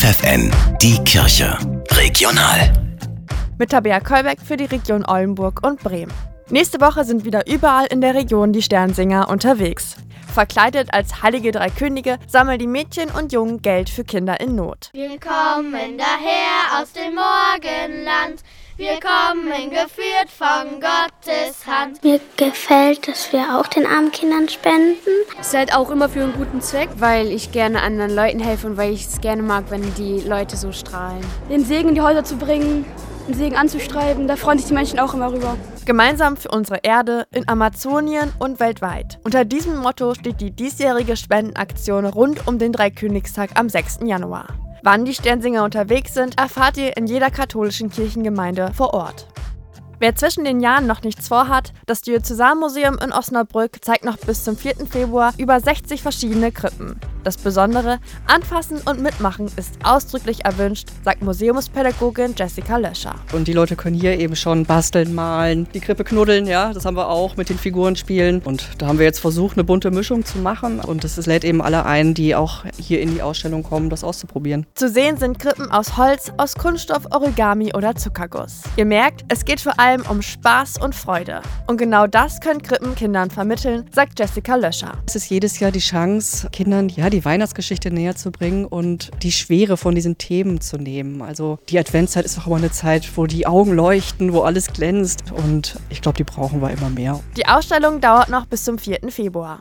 FFN, die Kirche. Regional. Mit Tabea Kolbeck für die Region Oldenburg und Bremen. Nächste Woche sind wieder überall in der Region die Sternsinger unterwegs. Verkleidet als heilige drei Könige sammeln die Mädchen und Jungen Geld für Kinder in Not. Wir kommen daher aus dem Morgenland. Wir kommen geführt von Gottes Hand. Mir gefällt, dass wir auch den armen Kindern spenden. Ist halt auch immer für einen guten Zweck, weil ich gerne anderen Leuten helfe und weil ich es gerne mag, wenn die Leute so strahlen. Den Segen in die Häuser zu bringen, den Segen anzustreiben, da freuen sich die Menschen auch immer rüber. Gemeinsam für unsere Erde in Amazonien und weltweit. Unter diesem Motto steht die diesjährige Spendenaktion rund um den Dreikönigstag am 6. Januar. Wann die Sternsinger unterwegs sind, erfahrt ihr in jeder katholischen Kirchengemeinde vor Ort. Wer zwischen den Jahren noch nichts vorhat, das Diözesanmuseum in Osnabrück zeigt noch bis zum 4. Februar über 60 verschiedene Krippen. Das Besondere, anfassen und mitmachen ist ausdrücklich erwünscht, sagt Museumspädagogin Jessica Löscher. Und die Leute können hier eben schon basteln, malen, die Krippe knuddeln, ja, das haben wir auch mit den Figuren spielen. Und da haben wir jetzt versucht, eine bunte Mischung zu machen. Und es lädt eben alle ein, die auch hier in die Ausstellung kommen, das auszuprobieren. Zu sehen sind Krippen aus Holz, aus Kunststoff, Origami oder Zuckerguss. Ihr merkt, es geht vor allem um Spaß und Freude. Und genau das können Krippen Kindern vermitteln, sagt Jessica Löscher. Es ist jedes Jahr die Chance, Kindern ja, die Weihnachtsgeschichte näher zu bringen und die Schwere von diesen Themen zu nehmen. Also die Adventszeit ist auch immer eine Zeit, wo die Augen leuchten, wo alles glänzt und ich glaube, die brauchen wir immer mehr. Die Ausstellung dauert noch bis zum 4. Februar.